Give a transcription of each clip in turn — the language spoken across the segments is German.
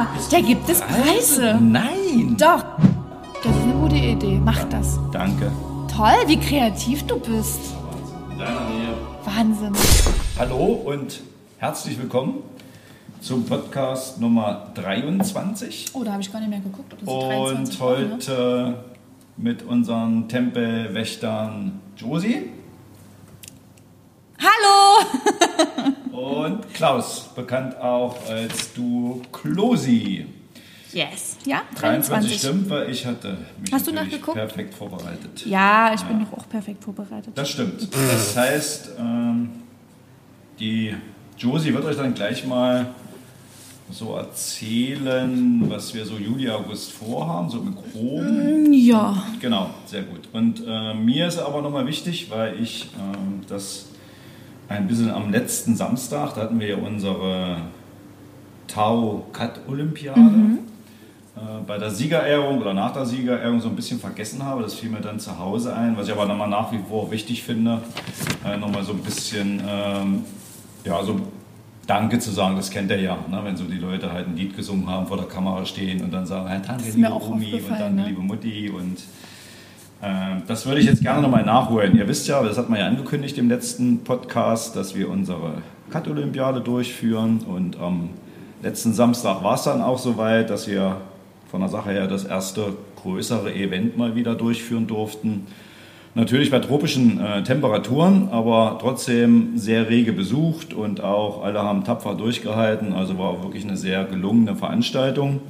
Ja, da gibt es Preise. Nein! Doch. Das ist eine gute Idee. Mach das. Danke. Toll, wie kreativ du bist. In deiner Nähe. Wahnsinn. Hallo und herzlich willkommen zum Podcast Nummer 23. Oh, da habe ich gar nicht mehr geguckt, ob das 23 Und war, ne? heute mit unseren Tempelwächtern Josi Hallo! und Klaus, bekannt auch als du Klosi. Yes. Ja, 23 23. stimmt, weil ich hatte mich Hast du nachgeguckt? perfekt vorbereitet. Ja, ich bin doch auch perfekt vorbereitet. Das stimmt. Das heißt, ähm, die Josie wird euch dann gleich mal so erzählen, was wir so Juli, August vorhaben, so im Groben. Ja. Genau, sehr gut. Und äh, mir ist aber nochmal wichtig, weil ich ähm, das ein bisschen am letzten Samstag, da hatten wir ja unsere Tau-Cut-Olympiade. Äh, bei der Siegerehrung oder nach der Siegerehrung so ein bisschen vergessen habe. Das fiel mir dann zu Hause ein, was ich aber nochmal nach wie vor wichtig finde, äh, nochmal so ein bisschen, ähm, ja, so Danke zu sagen, das kennt ihr ja, ne? wenn so die Leute halt ein Lied gesungen haben, vor der Kamera stehen und dann sagen, hey, danke, liebe Omi und danke, ne? liebe Mutti und das würde ich jetzt gerne nochmal nachholen. Ihr wisst ja, das hat man ja angekündigt im letzten Podcast, dass wir unsere Cut-Olympiade durchführen. Und am letzten Samstag war es dann auch soweit, dass wir von der Sache her das erste größere Event mal wieder durchführen durften. Natürlich bei tropischen äh, Temperaturen, aber trotzdem sehr rege besucht und auch alle haben tapfer durchgehalten. Also war wirklich eine sehr gelungene Veranstaltung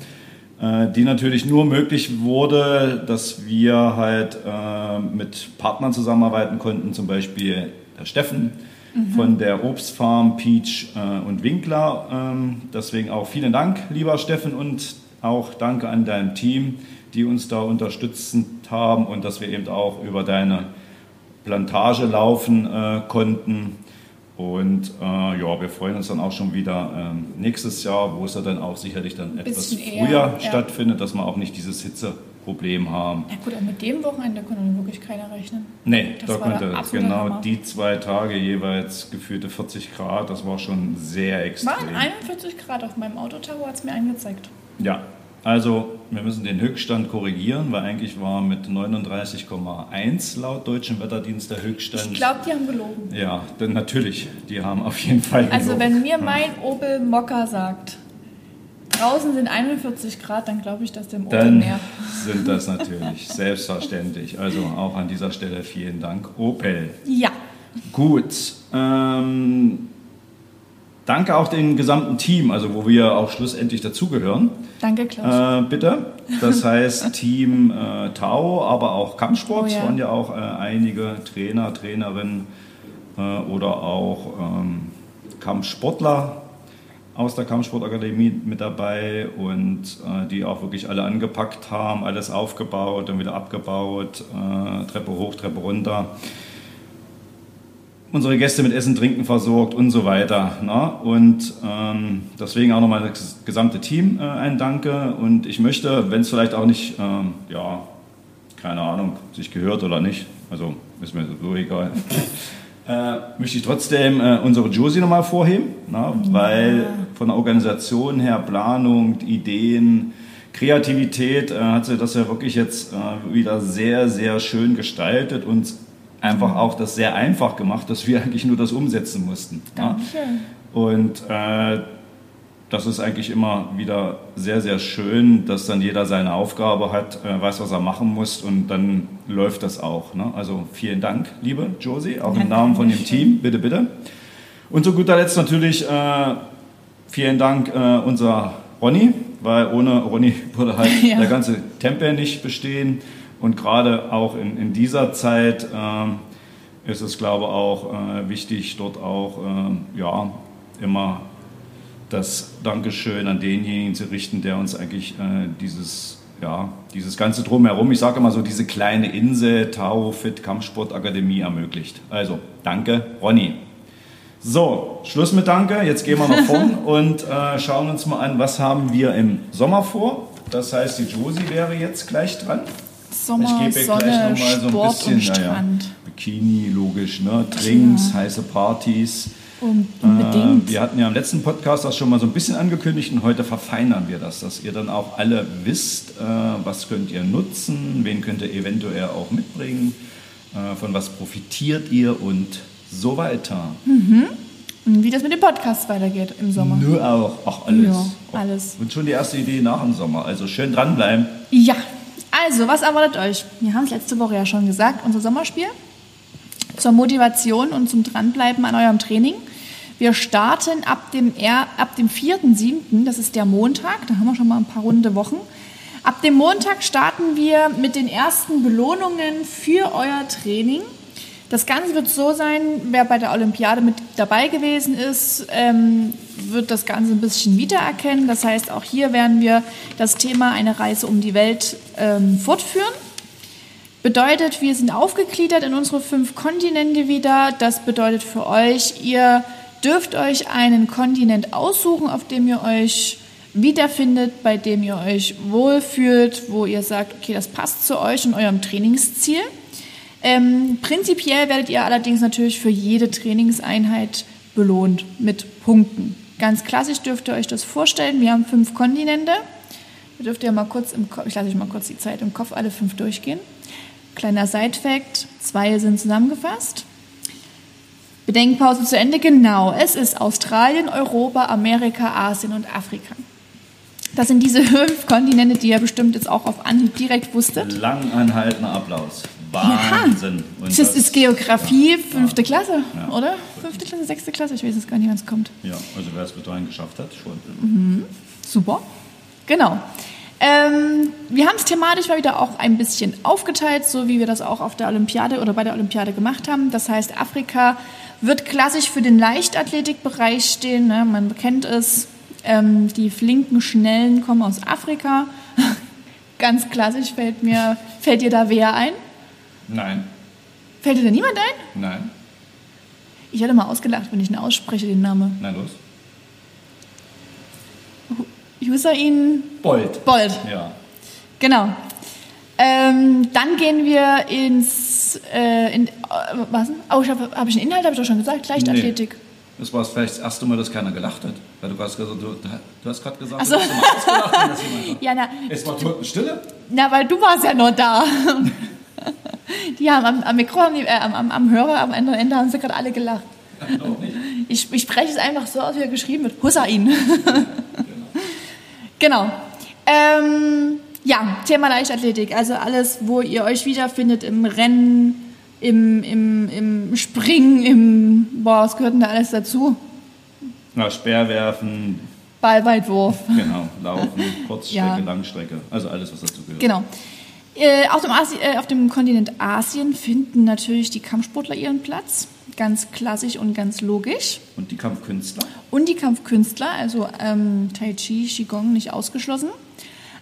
die natürlich nur möglich wurde, dass wir halt äh, mit Partnern zusammenarbeiten konnten, zum Beispiel der Steffen von der Obstfarm Peach äh, und Winkler. Ähm, deswegen auch vielen Dank, lieber Steffen, und auch danke an dein Team, die uns da unterstützend haben und dass wir eben auch über deine Plantage laufen äh, konnten. Und äh, ja, wir freuen uns dann auch schon wieder ähm, nächstes Jahr, wo es ja dann auch sicherlich dann etwas eher, früher ja. stattfindet, dass wir auch nicht dieses Hitzeproblem haben. Ja gut, aber mit dem Wochenende konnte wirklich keiner rechnen. Nee, Das da konnte genau Hammer. die zwei Tage jeweils gefühlte 40 Grad, das war schon sehr extrem. Waren 41 Grad auf meinem Autotower, hat es mir angezeigt. Ja, also wir müssen den Höchststand korrigieren, weil eigentlich war mit 39,1 laut deutschem Wetterdienst der Höchststand. Ich glaube, die haben gelogen. ja, denn natürlich, die haben auf jeden Fall Also gelogen. wenn mir mein Opel Mokka sagt, draußen sind 41 Grad, dann glaube ich, dass dem Opel Dann mehr. sind das natürlich selbstverständlich. Also auch an dieser Stelle vielen Dank, Opel. Ja. Gut. Ähm, danke auch dem gesamten Team, also wo wir auch schlussendlich dazugehören. Danke, Klaus. Äh, bitte. Das heißt Team äh, Tau, aber auch Kampfsport. Oh Es ja. waren ja auch äh, einige Trainer, Trainerinnen äh, oder auch ähm, Kampfsportler aus der Kampfsportakademie mit dabei und äh, die auch wirklich alle angepackt haben, alles aufgebaut und wieder abgebaut, äh, Treppe hoch, Treppe runter unsere Gäste mit Essen, Trinken versorgt und so weiter. Ne? Und ähm, deswegen auch nochmal das gesamte Team äh, ein Danke. Und ich möchte, wenn es vielleicht auch nicht, ähm, ja, keine Ahnung, sich gehört oder nicht, also ist mir so egal, äh, möchte ich trotzdem äh, unsere Josie nochmal vorheben, ne? weil von der Organisation her, Planung, Ideen, Kreativität äh, hat sie das ja wirklich jetzt äh, wieder sehr, sehr schön gestaltet und einfach auch das sehr einfach gemacht, dass wir eigentlich nur das umsetzen mussten. Ja? Und äh, das ist eigentlich immer wieder sehr, sehr schön, dass dann jeder seine Aufgabe hat, äh, weiß, was er machen muss und dann läuft das auch. Ne? Also vielen Dank, liebe Josie, auch im Namen von dem. Team, bitte, bitte. Und zu guter Letzt natürlich äh, vielen Dank äh, unser Ronny, weil ohne Ronny würde halt Ja. der ganze Tempel nicht bestehen. Und gerade auch in, in dieser Zeit ähm, ist es, glaube ich, auch äh, wichtig, dort auch ähm, ja, immer das Dankeschön an denjenigen zu richten, der uns eigentlich äh, dieses, ja, dieses ganze Drumherum, ich sage immer so, diese kleine Insel Tau Fit Kampfsportakademie ermöglicht. Also, danke, Ronny. So, Schluss mit Danke. Jetzt gehen wir nach vorn und äh, schauen uns mal an, was haben wir im Sommer vor. Das heißt, die Josie wäre jetzt gleich dran. Sommer, ich gebe Sonne, gleich nochmal so ein bisschen und naja. Bikini, logisch, ne? Drinks, heiße Partys. Unbedingt. Äh, wir hatten ja im letzten Podcast das schon mal so ein bisschen angekündigt und heute verfeinern wir das, dass ihr dann auch alle wisst, äh, was könnt ihr nutzen, wen könnt ihr eventuell auch mitbringen, äh, von was profitiert ihr und so weiter. Mhm. Und wie das mit dem Podcast weitergeht im Sommer. Nur auch, auch alles. Ja, alles. Und schon die erste Idee nach dem Sommer, also schön dranbleiben. Ja, also was erwartet euch? Wir haben es letzte Woche ja schon gesagt, unser Sommerspiel zur Motivation und zum Dranbleiben an eurem Training. Wir starten ab dem, ab dem 4.7., das ist der Montag, da haben wir schon mal ein paar runde Wochen. Ab dem Montag starten wir mit den ersten Belohnungen für euer Training. Das Ganze wird so sein, wer bei der Olympiade mit dabei gewesen ist, ähm, wird das Ganze ein bisschen wiedererkennen. Das heißt, auch hier werden wir das Thema eine Reise um die Welt ähm, fortführen. Bedeutet, wir sind aufgegliedert in unsere fünf Kontinente wieder. Das bedeutet für euch, ihr dürft euch einen Kontinent aussuchen, auf dem ihr euch wiederfindet, bei dem ihr euch wohlfühlt, wo ihr sagt, okay, das passt zu euch und eurem Trainingsziel. Ähm, prinzipiell werdet ihr allerdings natürlich für jede Trainingseinheit belohnt mit Punkten. Ganz klassisch dürft ihr euch das vorstellen. Wir haben fünf Kontinente. Ihr dürft ja mal kurz im Kopf, ich lasse euch mal kurz die Zeit im Kopf alle fünf durchgehen. Kleiner Side-Fact, zwei sind zusammengefasst. Bedenkpause zu Ende, genau. Es ist Australien, Europa, Amerika, Asien und Afrika. Das sind diese fünf Kontinente, die ihr bestimmt jetzt auch auf Anhieb direkt wusstet. Langanhaltender Applaus. Wahnsinn. Ja. das, das ist Geografie, fünfte ja. Klasse, ja. oder? Fünfte Klasse, sechste Klasse, ich weiß es gar nicht, wann es kommt. Ja, also wer es bis dahin geschafft hat, schon. Mhm. Super. Genau. Ähm, wir haben es thematisch mal wieder auch ein bisschen aufgeteilt, so wie wir das auch auf der Olympiade oder bei der Olympiade gemacht haben. Das heißt, Afrika wird klassisch für den Leichtathletikbereich stehen. Ne? Man kennt es, ähm, die flinken Schnellen kommen aus Afrika. Ganz klassisch fällt mir, fällt dir da wer ein? Nein. Fällt dir da niemand ein? Nein. Ich hätte mal ausgelacht, wenn ich ihn ausspreche, den Namen. Na los. Hussein Bolt. Bolt. Ja. Genau. Ähm, dann gehen wir ins. Äh, in, äh, was? Oh, habe hab ich einen Inhalt, habe ich doch schon gesagt. Leichtathletik. Nee. Das war vielleicht das erste Mal, dass keiner gelacht hat. Weil du hast, du, du hast gerade gesagt, so. du hast mal ausgelacht. ja, na, es war Totenstille. Na, weil du warst ja noch da. die haben am, am Mikro, äh, am, am, Hörer, am Ende, Ende haben sie gerade alle gelacht. Ich, ich spreche es einfach so aus, wie er geschrieben wird. Hussein. genau. genau. Ähm, ja, Thema Leichtathletik. Also alles, wo ihr euch wiederfindet im Rennen, im, im, im Springen, im, boah, was gehört denn da alles dazu? Na, Speerwerfen. Ballweitwurf. Genau, Laufen, Kurzstrecke, ja. Langstrecke, also alles, was dazu gehört. Genau. Äh, auf, dem Asi äh, auf dem Kontinent Asien finden natürlich die Kampfsportler ihren Platz. Ganz klassisch und ganz logisch. Und die Kampfkünstler? Und die Kampfkünstler, also ähm, Tai Chi, Qigong nicht ausgeschlossen.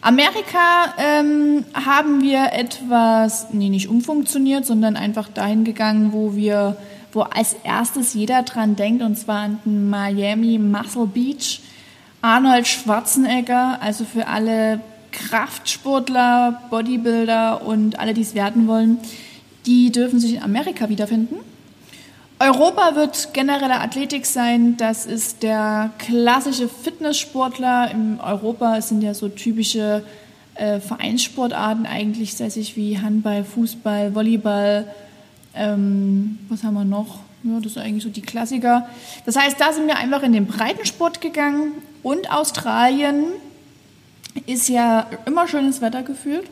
Amerika ähm, haben wir etwas, nee, nicht umfunktioniert, sondern einfach dahin gegangen, wo wir, wo als erstes jeder dran denkt, und zwar an Miami Muscle Beach. Arnold Schwarzenegger, also für alle Kraftsportler, Bodybuilder und alle, die es werden wollen, die dürfen sich in Amerika wiederfinden. Europa wird generelle Athletik sein. Das ist der klassische Fitnesssportler. In Europa sind ja so typische äh, Vereinssportarten eigentlich sässig wie Handball, Fußball, Volleyball. Ähm, was haben wir noch? Ja, das sind eigentlich so die Klassiker. Das heißt, da sind wir einfach in den Breitensport gegangen. Und Australien ist ja immer schönes Wetter gefühlt.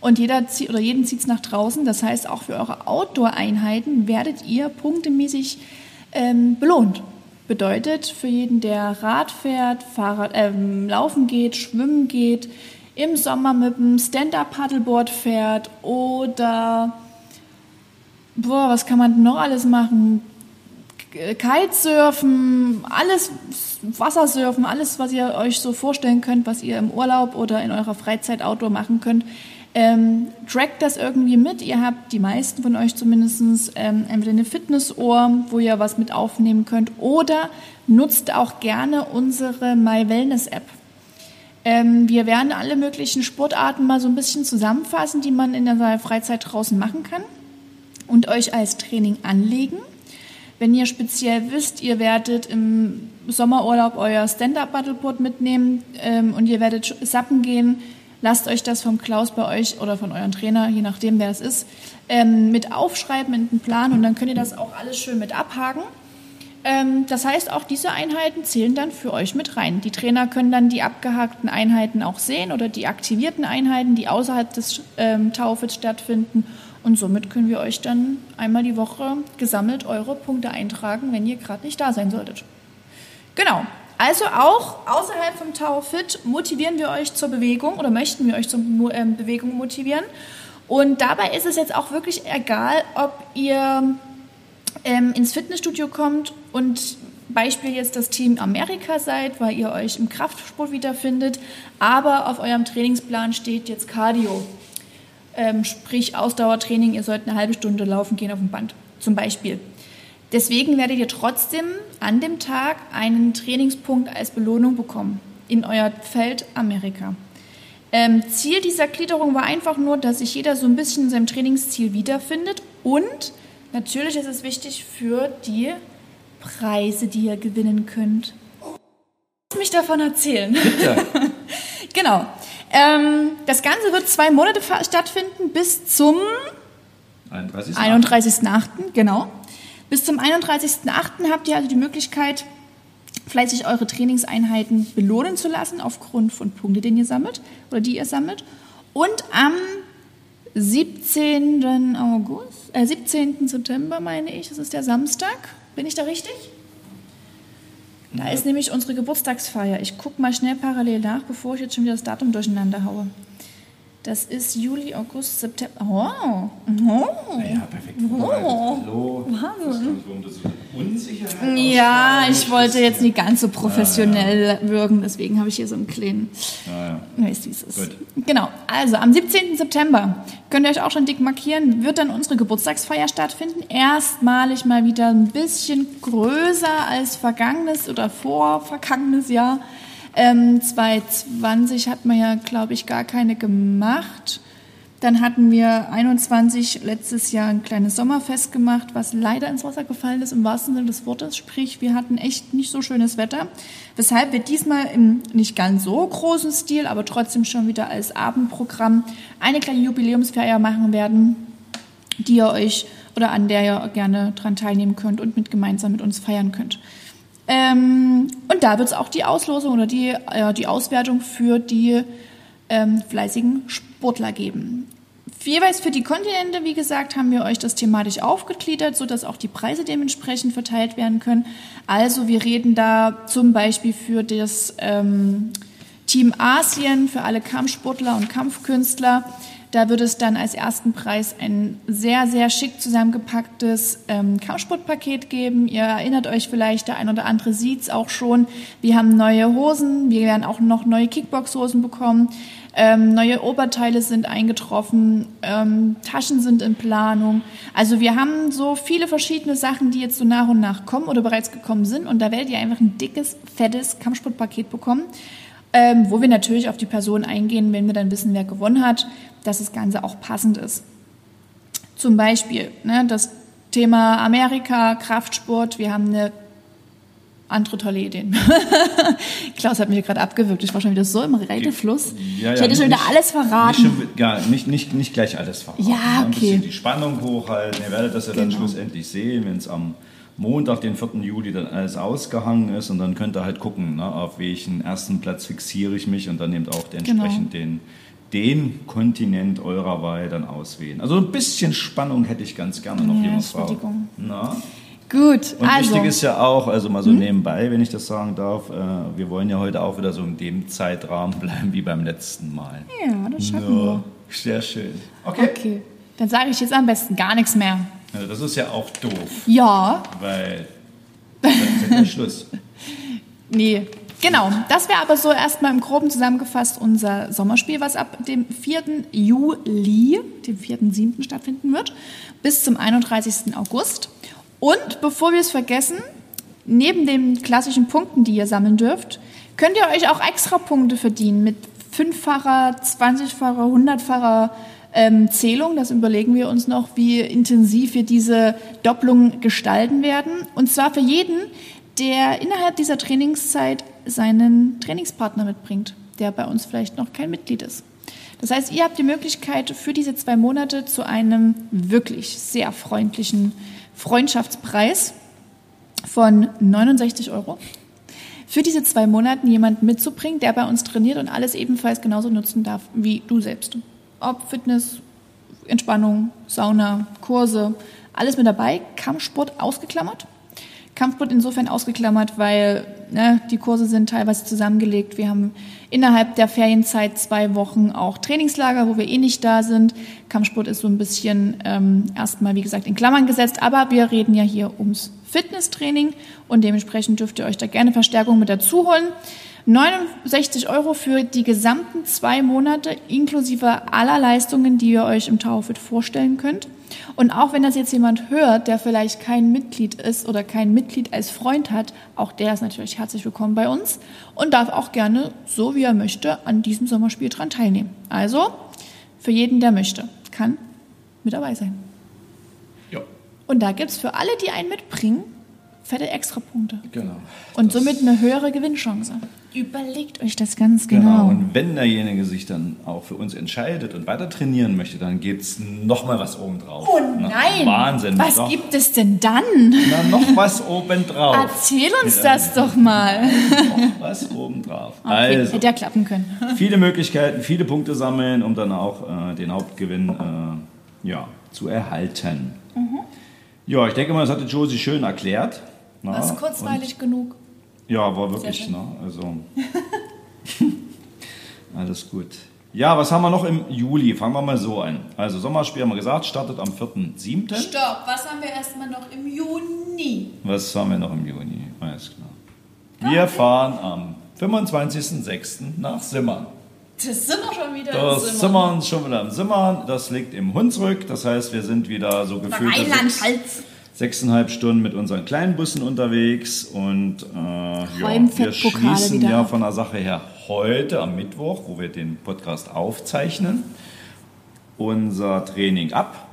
Und jeder zieht, oder jeden zieht es nach draußen. Das heißt, auch für eure Outdoor-Einheiten werdet ihr punktemäßig ähm, belohnt. Bedeutet für jeden, der Rad fährt, Fahrrad, ähm, laufen geht, schwimmen geht, im Sommer mit dem Stand-Up-Paddleboard fährt oder boah, was kann man noch alles machen? Kitesurfen, alles Wassersurfen, alles, was ihr euch so vorstellen könnt, was ihr im Urlaub oder in eurer Freizeit Outdoor machen könnt, ähm, trackt das irgendwie mit. Ihr habt die meisten von euch zumindest ähm, entweder eine Fitnessohr, wo ihr was mit aufnehmen könnt, oder nutzt auch gerne unsere My Wellness App. Ähm, wir werden alle möglichen Sportarten mal so ein bisschen zusammenfassen, die man in der Freizeit draußen machen kann und euch als Training anlegen. Wenn ihr speziell wisst, ihr werdet im Sommerurlaub euer Stand-Up-Battleboard mitnehmen ähm, und ihr werdet sappen gehen, lasst euch das vom Klaus bei euch oder von eurem Trainer, je nachdem wer es ist, ähm, mit aufschreiben in den Plan und dann könnt ihr das auch alles schön mit abhaken. Ähm, das heißt, auch diese Einheiten zählen dann für euch mit rein. Die Trainer können dann die abgehakten Einheiten auch sehen oder die aktivierten Einheiten, die außerhalb des ähm, Taufits stattfinden. Und somit können wir euch dann einmal die Woche gesammelt eure Punkte eintragen, wenn ihr gerade nicht da sein solltet. Genau. Also auch außerhalb vom Taufit motivieren wir euch zur Bewegung oder möchten wir euch zur ähm, Bewegung motivieren. Und dabei ist es jetzt auch wirklich egal, ob ihr ähm, ins Fitnessstudio kommt und Beispiel jetzt das Team Amerika seid, weil ihr euch im Kraftsport wiederfindet, aber auf eurem Trainingsplan steht jetzt Cardio, ähm, sprich Ausdauertraining, ihr sollt eine halbe Stunde laufen gehen auf dem Band, zum Beispiel. Deswegen werdet ihr trotzdem an dem Tag einen Trainingspunkt als Belohnung bekommen in euer Feld Amerika. Ähm, Ziel dieser Gliederung war einfach nur, dass sich jeder so ein bisschen in seinem Trainingsziel wiederfindet und Natürlich ist es wichtig für die Preise, die ihr gewinnen könnt. Lass mich davon erzählen. Bitte. genau. Ähm, das Ganze wird zwei Monate stattfinden bis zum 31.8. 31 genau. Bis zum 31.8. habt ihr also die Möglichkeit, fleißig eure Trainingseinheiten belohnen zu lassen aufgrund von Punkten, den ihr sammelt oder die ihr sammelt. Und am 17. August, äh, 17. September meine ich, das ist der Samstag. Bin ich da richtig? Da ist nämlich unsere Geburtstagsfeier. Ich gucke mal schnell parallel nach, bevor ich jetzt schon wieder das Datum durcheinander haue. Das ist Juli, August, September. Oh, oh. Ja, perfekt. Oh. Hallo. Wahnsinn. Ja, ich wollte jetzt nicht ganz so professionell ja, ja. wirken, deswegen habe ich hier so einen kleinen. Ja, ja. Weißt, wie es ist. Gut. Genau. Also am 17. September könnt ihr euch auch schon dick markieren, wird dann unsere Geburtstagsfeier stattfinden. Erstmalig mal wieder ein bisschen größer als vergangenes oder vorvergangenes Jahr. Ähm, 2020 hat man ja, glaube ich, gar keine gemacht. Dann hatten wir 21 letztes Jahr ein kleines Sommerfest gemacht, was leider ins Wasser gefallen ist, im wahrsten Sinne des Wortes. Sprich, wir hatten echt nicht so schönes Wetter. Weshalb wir diesmal im nicht ganz so großen Stil, aber trotzdem schon wieder als Abendprogramm eine kleine Jubiläumsfeier machen werden, die ihr euch oder an der ihr gerne dran teilnehmen könnt und mit gemeinsam mit uns feiern könnt. Ähm, und da wird es auch die Auslosung oder die, äh, die Auswertung für die ähm, fleißigen Sportler geben. Jeweils für die Kontinente, wie gesagt, haben wir euch das thematisch aufgegliedert, sodass auch die Preise dementsprechend verteilt werden können. Also wir reden da zum Beispiel für das ähm, Team Asien, für alle Kampfsportler und Kampfkünstler da wird es dann als ersten Preis ein sehr, sehr schick zusammengepacktes ähm, Kampfsportpaket geben. Ihr erinnert euch vielleicht, der ein oder andere sieht es auch schon. Wir haben neue Hosen, wir werden auch noch neue Kickbox-Hosen bekommen. Ähm, neue Oberteile sind eingetroffen, ähm, Taschen sind in Planung. Also wir haben so viele verschiedene Sachen, die jetzt so nach und nach kommen oder bereits gekommen sind. Und da werdet ihr einfach ein dickes, fettes Kampfsportpaket bekommen ähm, wo wir natürlich auf die Person eingehen, wenn wir dann wissen, wer gewonnen hat, dass das Ganze auch passend ist. Zum Beispiel ne, das Thema Amerika, Kraftsport. Wir haben eine andere tolle Ideen. Klaus hat mich gerade abgewürgt. Ich war schon wieder so im Redefluss. Ja, ja, ich hätte schon wieder alles verraten. Nicht, schon, ja, nicht, nicht, nicht gleich alles verraten. Ja, okay. Ein bisschen die Spannung hochhalten. Ihr werdet das ja genau. dann schlussendlich sehen, wenn es am Montag, den 4. Juli, dann alles ausgehangen ist und dann könnt ihr halt gucken, ne, auf welchen ersten Platz fixiere ich mich und dann nehmt auch entsprechend genau. den, den Kontinent eurer Wahl dann auswählen. Also ein bisschen Spannung hätte ich ganz gerne noch, ja, junge Frau. Na? Gut, und also. wichtig ist ja auch, also mal so hm? nebenbei, wenn ich das sagen darf, äh, wir wollen ja heute auch wieder so in dem Zeitrahmen bleiben wie beim letzten Mal. Ja, das schaffen no. wir. Sehr schön. Okay. okay. Dann sage ich jetzt am besten gar nichts mehr. Also das ist ja auch doof. Ja. Weil dann ist ja Schluss. Nee, Genau, das wäre aber so erstmal im Groben zusammengefasst unser Sommerspiel, was ab dem 4. Juli, dem 4.7. stattfinden wird, bis zum 31. August. Und bevor wir es vergessen, neben den klassischen Punkten, die ihr sammeln dürft, könnt ihr euch auch extra Punkte verdienen mit fünffacher, 20-facher, 100-facher ähm, Zählung. Das überlegen wir uns noch, wie intensiv wir diese Doppelung gestalten werden. Und zwar für jeden, der innerhalb dieser Trainingszeit seinen Trainingspartner mitbringt, der bei uns vielleicht noch kein Mitglied ist. Das heißt, ihr habt die Möglichkeit für diese zwei Monate zu einem wirklich sehr freundlichen Freundschaftspreis von 69 Euro für diese zwei Monate jemanden mitzubringen, der bei uns trainiert und alles ebenfalls genauso nutzen darf wie du selbst. Ob Fitness, Entspannung, Sauna, Kurse, alles mit dabei, Kampfsport ausgeklammert. Kampfsport insofern ausgeklammert, weil ne, die Kurse sind teilweise zusammengelegt. Wir haben innerhalb der Ferienzeit zwei Wochen auch Trainingslager, wo wir eh nicht da sind. Kampfsport ist so ein bisschen ähm, erstmal, wie gesagt, in Klammern gesetzt, aber wir reden ja hier ums Fitnesstraining und dementsprechend dürft ihr euch da gerne Verstärkung mit dazu holen. 69 Euro für die gesamten zwei Monate inklusive aller Leistungen, die ihr euch im Taufit vorstellen könnt. Und auch wenn das jetzt jemand hört, der vielleicht kein Mitglied ist oder kein Mitglied als Freund hat, auch der ist natürlich herzlich willkommen bei uns und darf auch gerne, so wie er möchte, an diesem Sommerspiel dran teilnehmen. Also für jeden, der möchte, kann mit dabei sein. Ja. Und da gibt es für alle, die einen mitbringen, fette Extrapunkte. Genau. Und somit eine höhere Gewinnchance. Überlegt euch das ganz genau. Genau. Und wenn derjenige sich dann auch für uns entscheidet und weiter trainieren möchte, dann gibt es nochmal was obendrauf. Oh Na, nein! Wahnsinn. Was Doch. gibt es denn dann? Na, noch was obendrauf. Erzähl uns Ja, das doch mal. Noch was obendrauf. Okay, Also, hätte ja klappen können. viele Möglichkeiten, viele Punkte sammeln, um dann auch äh, den Hauptgewinn äh, ja, zu erhalten. Mhm. Ja, ich denke mal, das hatte Josie schön erklärt. Na, Das ist kurzweilig genug. Ja, war wirklich, ne? Also. Alles gut. Ja, was haben wir noch im Juli? Fangen wir mal so an. Also Sommerspiel haben wir gesagt, startet am 4.7. Stopp, was haben wir erstmal noch im Juni? Was haben wir noch im Juni? Alles klar. Wir fahren am 25.06. nach Simmern. Das sind wir schon wieder Da im wir uns schon wieder im Simmern. Das liegt im Hunsrück. Das heißt, wir sind wieder so gefühlt Rheinland-Pfalz. Sechseinhalb Stunden mit unseren kleinen Bussen unterwegs. Und äh, ja, wir schließen ja ab. von der Sache her heute am Mittwoch, wo wir den Podcast aufzeichnen, unser Training ab.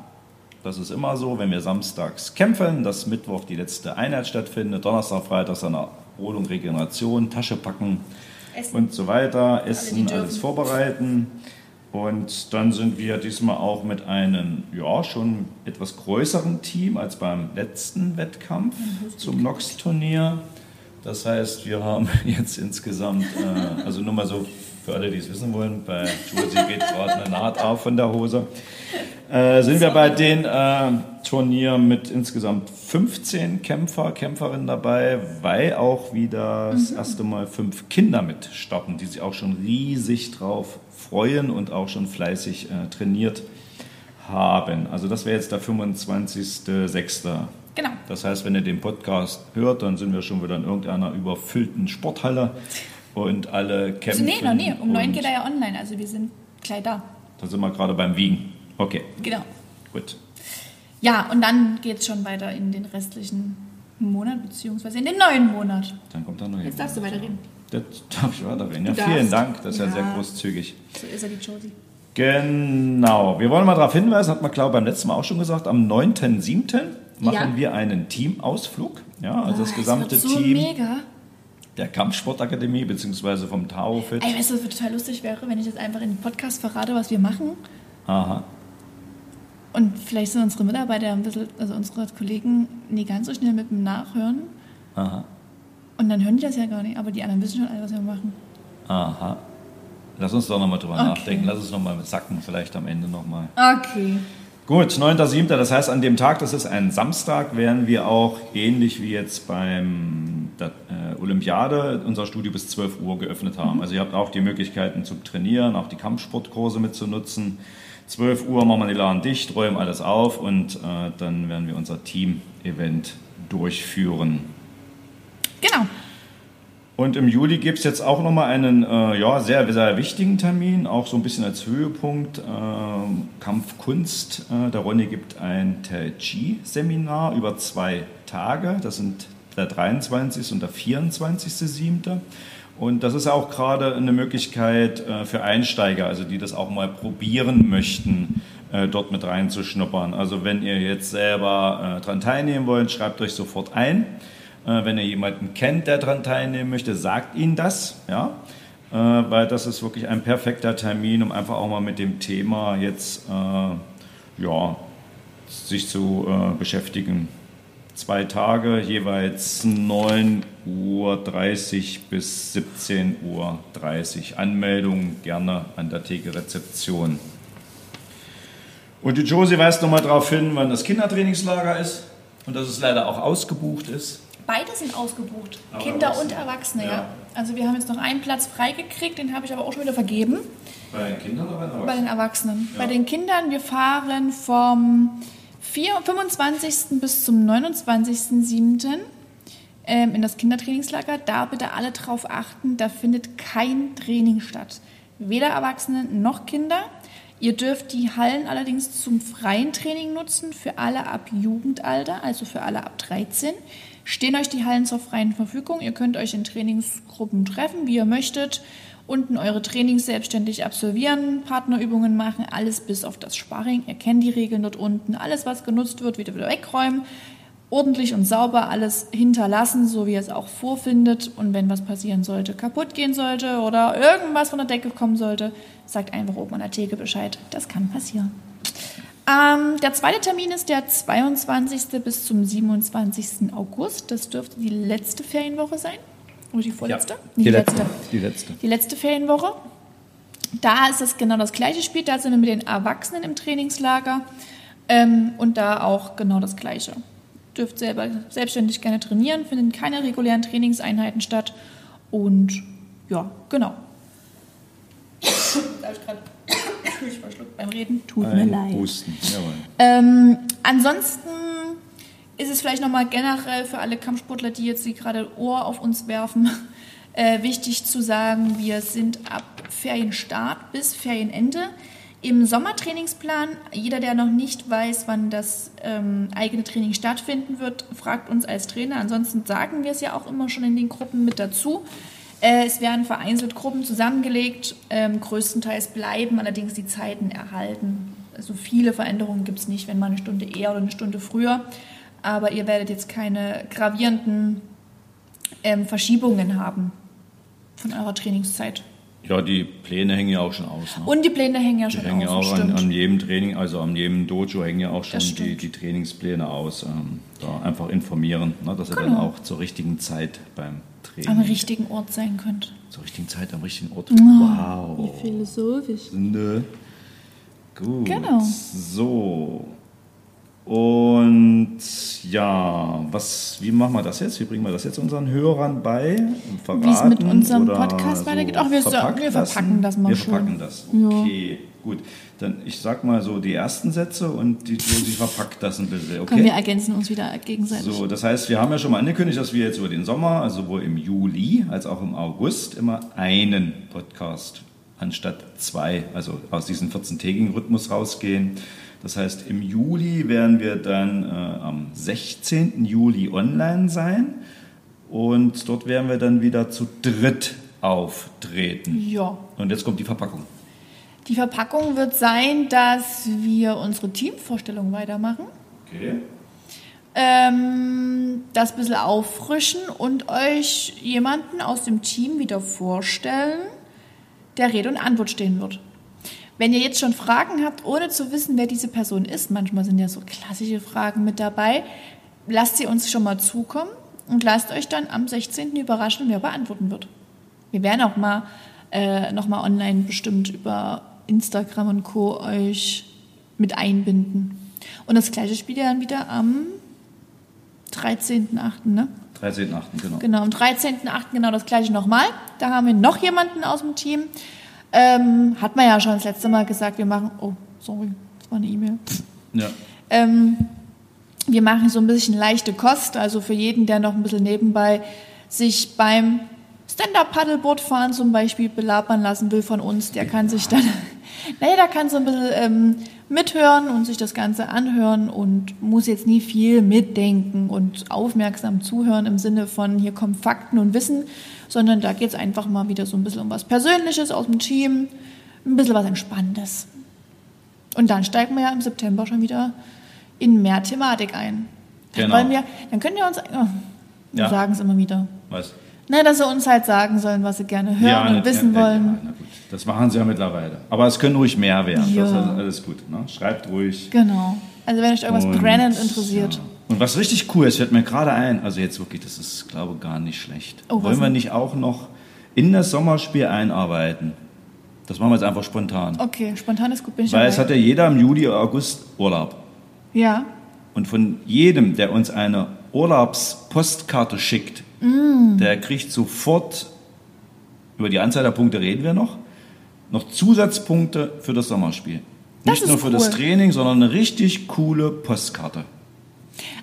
Das ist immer so, wenn wir samstags kämpfen, dass Mittwoch die letzte Einheit stattfindet, Donnerstag, Freitag dann Erholung, Regeneration, Tasche packen Essen. und so weiter, Essen, alles vorbereiten. Und dann sind wir diesmal auch mit einem, ja, schon etwas größeren Team als beim letzten Wettkampf zum Nox-Turnier. Das heißt, wir haben jetzt insgesamt, äh, also nur mal so für alle, die es wissen wollen, bei Josie geht gerade eine Naht auf von der Hose, äh, sind wir bei den äh, Turnieren mit insgesamt 15 Kämpfer, Kämpferinnen dabei, weil auch wieder das erste Mal fünf Kinder mit starten, die sich auch schon riesig drauf freuen und auch schon fleißig äh, trainiert haben. Also das wäre jetzt der 25.06. Genau. Das heißt, wenn ihr den Podcast hört, dann sind wir schon wieder in irgendeiner überfüllten Sporthalle und alle Also kämpfen. nee, noch nie. Um neun geht er ja online, also wir sind gleich da. Da sind wir gerade beim Wiegen. Okay, Genau. gut. Ja, und dann geht es schon weiter in den restlichen Monat, beziehungsweise in den neuen Monat. Dann kommt da noch Jetzt darfst du weiterreden. Das darf ich weiterreden. Ja, vielen. Dank, das ist ja, Ja. sehr großzügig. So ist er, die Josie. Genau. Wir wollen mal darauf hinweisen, hat man glaube beim letzten Mal auch schon gesagt, am 9.7. machen Ja. wir einen Teamausflug. Ja, also das Ah, gesamte es wird so Team mega. Der Kampfsportakademie beziehungsweise vom Tao Fit. Ey, weißt du, was total lustig wäre, wenn ich jetzt einfach in den Podcast verrate, was wir machen? Aha. Und vielleicht sind unsere Mitarbeiter ein bisschen, also unsere Kollegen, nie ganz so schnell mit dem Nachhören. Aha. Und dann hören die das ja gar nicht. Aber die anderen wissen schon alle, was wir machen. Aha. Lass uns doch nochmal drüber Okay. nachdenken. Lass uns nochmal mit sacken, vielleicht am Ende nochmal. Okay. Gut, 9.7., das heißt an dem Tag, das ist ein Samstag, werden wir auch ähnlich wie jetzt beim äh, Olympiade unser Studio bis 12 Uhr geöffnet haben. Also ihr habt auch die Möglichkeiten zum Trainieren, auch die Kampfsportkurse mitzunutzen. 12 Uhr machen wir den Laden dicht, räumen alles auf und äh, dann werden wir unser Team-Event durchführen. Genau. Und im Juli gibt es jetzt auch nochmal einen äh, ja, sehr, sehr wichtigen Termin, auch so ein bisschen als Höhepunkt, ähm, Kampfkunst. Äh, der Ronny gibt ein Tai Chi-Seminar über zwei Tage. Das sind der 23. und der 24.7. Und das ist auch gerade eine Möglichkeit äh, für Einsteiger, also die das auch mal probieren möchten, äh, dort mit reinzuschnuppern. Also wenn ihr jetzt selber äh, daran teilnehmen wollt, schreibt euch sofort ein. Wenn ihr jemanden kennt, der daran teilnehmen möchte, sagt ihn das, ja, weil das ist wirklich ein perfekter Termin, um einfach auch mal mit dem Thema jetzt ja, sich zu beschäftigen zwei Tage, jeweils 9.30 Uhr bis 17.30 Uhr. Anmeldung gerne an der Theke Rezeption. Und die Josie weist nochmal darauf hin, wann das Kindertrainingslager ist und dass es leider auch ausgebucht ist. Beide sind ausgebucht, aber Kinder Erwachsene. und Erwachsene, ja. Also wir haben jetzt noch einen Platz freigekriegt, den habe ich aber auch schon wieder vergeben. Bei den Kindern oder bei den Erwachsenen? Bei den Erwachsenen. Ja. Bei den Kindern, wir fahren vom 25. bis zum 29.07. Ähm, in das Kindertrainingslager. Da bitte alle drauf achten, da findet kein Training statt. Weder Erwachsene noch Kinder. Ihr dürft die Hallen allerdings zum freien Training nutzen, für alle ab Jugendalter, also für alle ab 13. Stehen euch die Hallen zur freien Verfügung. Ihr könnt euch in Trainingsgruppen treffen, wie ihr möchtet unten eure Trainings selbstständig absolvieren, Partnerübungen machen, alles bis auf das Sparring. Ihr kennt die Regeln dort unten. Alles, was genutzt wird, wieder, wieder wegräumen. Ordentlich und sauber alles hinterlassen, so wie ihr es auch vorfindet. Und wenn was passieren sollte, kaputt gehen sollte oder irgendwas von der Decke kommen sollte, sagt einfach oben an der Theke Bescheid. Das kann passieren. Ähm, der zweite Termin ist der 22. bis zum 27. August. Das dürfte die letzte Ferienwoche sein. Oder die vorletzte? Ja, die, die, letzte. letzte. Die letzte. Die letzte Ferienwoche. Da ist es genau das gleiche Spiel. Da sind wir mit den Erwachsenen im Trainingslager. Ähm, und da auch genau das gleiche. Dürft selber selbstständig gerne trainieren, finden keine regulären Trainingseinheiten statt. Und ja, genau. da habe ich gerade verschluckt beim Reden. Tut Ein mir leid. Ähm, ansonsten ist es vielleicht nochmal generell für alle Kampfsportler, die jetzt gerade Ohr auf uns werfen, äh, wichtig zu sagen, wir sind ab Ferienstart bis Ferienende im Sommertrainingsplan. Jeder, der noch nicht weiß, wann das ähm, eigene Training stattfinden wird, fragt uns als Trainer. Ansonsten sagen wir es ja auch immer schon in den Gruppen mit dazu. Äh, es werden vereinzelt Gruppen zusammengelegt. Ähm, größtenteils bleiben allerdings die Zeiten erhalten. Also viele Veränderungen gibt es nicht, wenn man eine Stunde eher oder eine Stunde früher aber ihr werdet jetzt keine gravierenden ähm, Verschiebungen haben von eurer Trainingszeit. Ja, die Pläne hängen ja auch schon aus. Ne? Und die Pläne hängen ja schon die hängen aus. Hängen auch an, an, jedem Training, also an jedem Dojo hängen ja auch schon die, die, Trainingspläne aus. Ähm, da einfach informieren, ne, dass ihr genau. dann auch zur richtigen Zeit beim Training. Am richtigen Ort sein könnt. Zur richtigen Zeit am richtigen Ort. Oh, wow. Wie philosophisch. Nö. Gut. Genau. So. Und ja, was, wie machen wir das jetzt? Wie bringen wir das jetzt unseren Hörern bei? Wie es mit unserem Podcast weitergeht? Ach, wir, wir verpacken das mal Wir verpacken das, okay. Ja. Gut, dann ich sag mal so die ersten Sätze und die Josie verpackt das ein bisschen. Okay? Komm, wir ergänzen uns wieder gegenseitig. So, das heißt, wir haben ja schon mal angekündigt, dass wir jetzt über den Sommer, also sowohl im Juli als auch im August, immer einen Podcast anstatt zwei, also aus diesem 14-tägigen Rhythmus rausgehen. Das heißt, im Juli werden wir dann äh, am 16. Juli online sein und dort werden wir dann wieder zu dritt auftreten. Ja. Und jetzt kommt die Verpackung. Die Verpackung wird sein, dass wir unsere Teamvorstellung weitermachen. Okay. Ähm, das ein bisschen auffrischen und euch jemanden aus dem Team wieder vorstellen, der Rede und Antwort stehen wird. Wenn ihr jetzt schon Fragen habt, ohne zu wissen, wer diese Person ist, manchmal sind ja so klassische Fragen mit dabei, lasst sie uns schon mal zukommen und lasst euch dann am 16. überraschen, wer beantworten wird. Wir werden auch mal äh, nochmal online bestimmt über Instagram und Co. euch mit einbinden. Und das gleiche spielt ihr dann wieder am 13.8., ne? 13.8., genau. Genau, am 13.8. genau das gleiche nochmal. Da haben wir noch jemanden aus dem Team. Ähm, hat man ja schon das letzte Mal gesagt, wir machen, oh, sorry, das war eine E-Mail. Ja. Ähm, wir machen so ein bisschen leichte Kost, also für jeden, der noch ein bisschen nebenbei sich beim Stand-Up-Paddleboard fahren zum Beispiel belabern lassen will von uns, der kann sich dann, naja, da kann so ein bisschen ähm, mithören und sich das Ganze anhören und muss jetzt nie viel mitdenken und aufmerksam zuhören im Sinne von, hier kommen Fakten und Wissen, sondern da geht es einfach mal wieder so ein bisschen um was Persönliches aus dem Team, ein bisschen was Entspannendes. Und dann steigen wir ja im September schon wieder in mehr Thematik ein. Dann, Genau. wollen wir, dann können wir uns, oh, wir Ja. sagen es immer wieder, Was? na, dass sie uns halt sagen sollen, was sie gerne hören ne- und wissen ja, wollen. Ja, na gut. Das machen sie ja mittlerweile. Aber es können ruhig mehr werden. Ja. Das ist alles gut. Ne? Schreibt ruhig. Genau. Also wenn euch irgendwas Und, brennend interessiert. Und was richtig cool ist, fällt mir gerade ein, also jetzt wirklich, das ist, glaube ich, gar nicht schlecht. Oh, Wollen wir denn? nicht auch noch in das Sommerspiel einarbeiten? Das machen wir jetzt einfach spontan. Okay, spontan ist gut, bin ich Weil es dabei. hat ja jeder im Juli, August Urlaub. Ja, Und von jedem, der uns eine Urlaubspostkarte schickt, Mm. der kriegt sofort, über die Anzahl der Punkte reden wir noch, noch Zusatzpunkte für das Sommerspiel. Das Nicht nur für das cool. Training, sondern eine richtig coole Postkarte.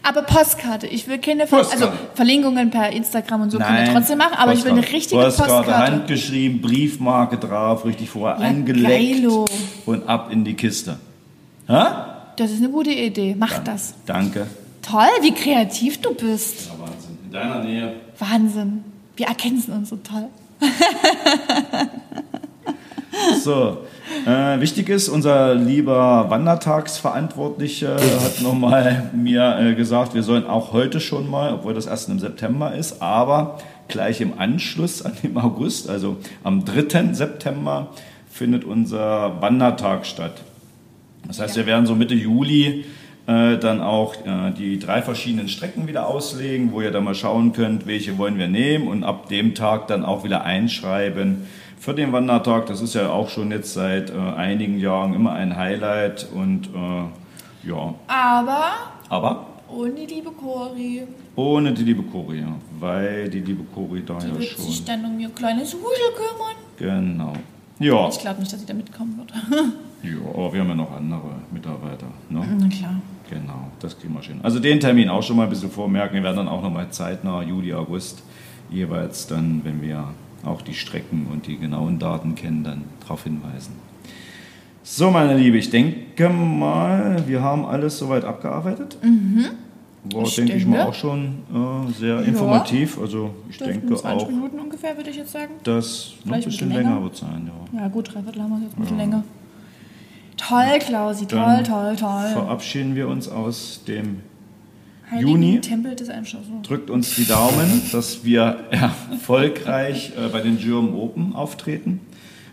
Aber Postkarte. Ich will keine, Ver Postkarte. also Verlinkungen per Instagram und so können wir trotzdem machen, aber ich will eine richtige Postkarte, Postkarte. handgeschrieben, Briefmarke drauf, richtig vorher Ja, angelegt geilo. und ab in die Kiste. Ha? Das ist eine gute Idee. Mach das. Danke. Toll, wie kreativ du bist. Ja, Wahnsinn. In deiner Nähe. Wahnsinn. Wir erkennen uns so toll. So, äh, wichtig ist, unser lieber Wandertagsverantwortlicher hat nochmal mir äh, gesagt, wir sollen auch heute schon mal, obwohl das erst im September ist, aber gleich im Anschluss an dem August, also am 3. September, findet unser Wandertag statt. Das heißt, wir werden so Mitte Juli äh, dann auch äh, die drei verschiedenen Strecken wieder auslegen, wo ihr dann mal schauen könnt, welche wollen wir nehmen und ab dem Tag dann auch wieder einschreiben für den Wandertag. Das ist ja auch schon jetzt seit äh, einigen Jahren immer ein Highlight und äh, ja, Aber aber ohne die liebe Cori. ohne die liebe Cori, ja, weil die liebe Cori da Die ja wird sich schon. dann um ihr kleines Husel kümmern. Genau. Ja, Ich glaube nicht, dass sie da mitkommen wird. ja, aber wir haben ja noch andere Mitarbeiter. Ne? Na klar. Genau, das kriegen wir schon. Also den Termin auch schon mal ein bisschen vormerken. Wir werden dann auch nochmal zeitnah, Juli, August, jeweils dann, wenn wir auch die Strecken und die genauen Daten kennen, dann darauf hinweisen. So, meine Liebe, ich denke mal, wir haben alles soweit abgearbeitet. War, Ich denke ich mal, auch schon äh, sehr Ja. informativ. Also ich denke 20 auch, Minuten ungefähr, würde ich jetzt sagen. dass noch ein bisschen länger länger. wird sein. Ja. Ja, gut, dreiviertel haben wir jetzt ein bisschen länger. Toll, Klausi, toll, Dann toll, toll. Verabschieden wir uns aus dem Heiligen Juni. Tempel des Einschusses. drückt uns die Daumen, dass wir erfolgreich äh, bei den German Open auftreten.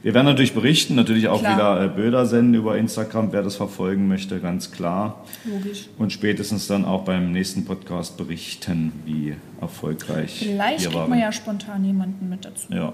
Wir werden natürlich berichten, natürlich auch Klar. wieder äh, Bilder senden über Instagram, wer das verfolgen möchte, ganz klar. Logisch. Und spätestens dann auch beim nächsten Podcast berichten, wie erfolgreich Vielleicht wir kriegt waren. man ja spontan jemanden mit dazu. Ja.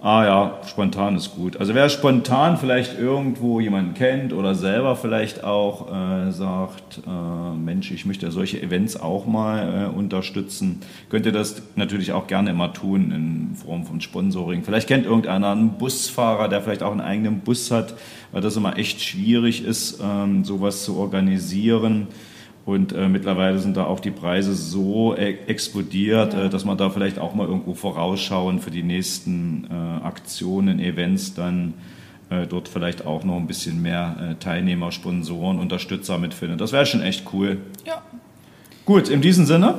Ah ja, spontan ist gut. Also wer spontan vielleicht irgendwo jemanden kennt oder selber vielleicht auch äh, sagt, äh, Mensch, ich möchte solche Events auch mal äh, unterstützen, könnt ihr das natürlich auch gerne immer tun in Form von Sponsoring. Vielleicht kennt irgendeiner einen Busfahrer, der vielleicht auch einen eigenen Bus hat, weil das immer echt schwierig ist, ähm, sowas zu organisieren. Und äh, mittlerweile sind da auch die Preise so e explodiert, Ja. äh, dass man da vielleicht auch mal irgendwo vorausschauen für die nächsten äh, Aktionen, Events dann äh, dort vielleicht auch noch ein bisschen mehr äh, Teilnehmer, Sponsoren, Unterstützer mitfindet. Das wäre schon echt cool. Ja. Gut, in diesem Sinne,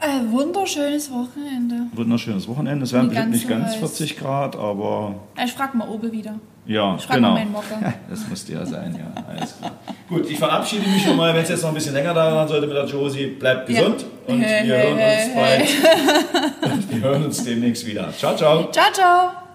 Ein wunderschönes Wochenende. wunderschönes Wochenende. Es werden Nicht bestimmt nicht ganz ganz so 40 Grad, aber Ich frage mal Obe wieder. ja, Ich frag genau. mal meinen. Das müsste ja sein, ja. Alles klar. Gut, ich verabschiede mich schon mal, wenn es jetzt noch ein bisschen länger dauern sollte mit der Josie. Bleibt Ja. gesund und Hey, wir hey, hören uns hey, bald. Und wir hören uns demnächst wieder. Ciao, ciao. Ciao, ciao.